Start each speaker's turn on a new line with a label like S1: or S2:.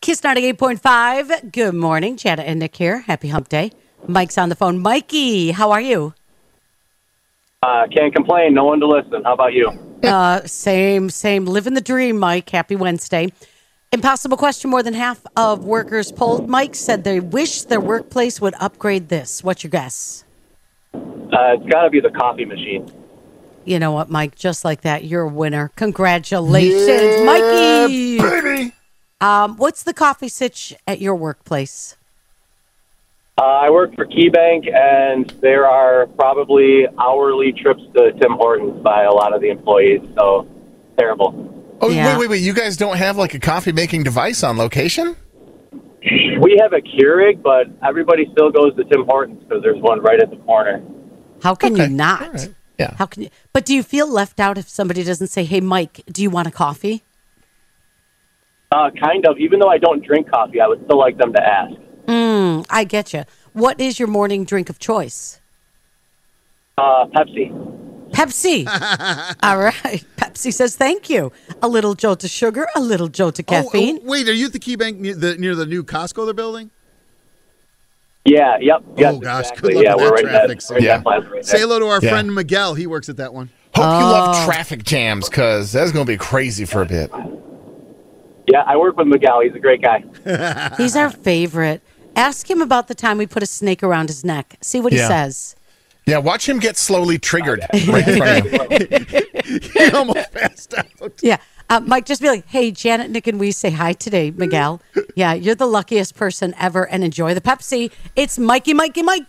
S1: Kiss 98.5. Good morning. Janet and Nick here. Happy hump day. Mike's on the phone. Mikey, how are you?
S2: Uh, can't complain. No one to listen. How about you?
S1: Uh, same, same. Living the dream, Mike. Happy Wednesday. Impossible question. More than half of workers polled, Mike, said they wish their workplace would upgrade this. What's your guess?
S2: Uh, it's got to be the coffee machine.
S1: You know what, Mike? Just like that, you're a winner. Congratulations, Mikey.
S3: Baby.
S1: Um, what's the coffee sitch at your workplace?
S2: Uh, I work for KeyBank, and there are probably hourly trips to Tim Hortons by a lot of the employees. So terrible.
S3: Oh,
S1: Yeah.
S3: wait, wait, wait. You guys don't have like a coffee making device on location?
S2: We have a Keurig, but everybody still goes to Tim Hortons because there's one right at the corner.
S1: How can
S3: Okay.
S1: you not?
S3: All right. Yeah.
S1: How can you? But do you feel left out if somebody doesn't say, "Hey, Mike, do you want a coffee?"
S2: Uh, kind of. Even though I don't drink coffee, I would still like them to ask.
S1: Mm, I get you. What is your morning drink of choice?
S2: Uh, Pepsi.
S1: Pepsi. All right. Pepsi says thank you. A little jolt of sugar, a little jolt of
S4: Oh, oh,
S1: caffeine.
S4: wait, are you at the Key Bank near the, near the new Costco they're building?
S2: Yeah. Yep. Yes,
S4: Oh, gosh.
S2: Exactly.
S4: Good luck
S2: yeah,
S4: with
S2: we're
S4: that
S2: right in
S4: traffic,
S2: that,
S3: yeah.
S2: right
S4: Say hello to our
S3: Yeah.
S4: friend Miguel. He works at that one.
S3: Hope you
S1: Oh.
S3: love traffic jams because that's going to be crazy for a bit.
S2: Yeah, I work with Miguel. He's a great guy.
S1: He's our favorite. Ask him about the time we put a snake around his neck. See what he
S3: Yeah.
S1: says.
S3: Yeah, watch him get slowly triggered right in front of you.
S4: He almost passed out.
S1: Yeah. Uh, Mike, just be like, hey, Janet, Nick, and we say hi today, Miguel. Yeah, you're the luckiest person ever, and enjoy the Pepsi. It's Mikey, Mikey, Mike.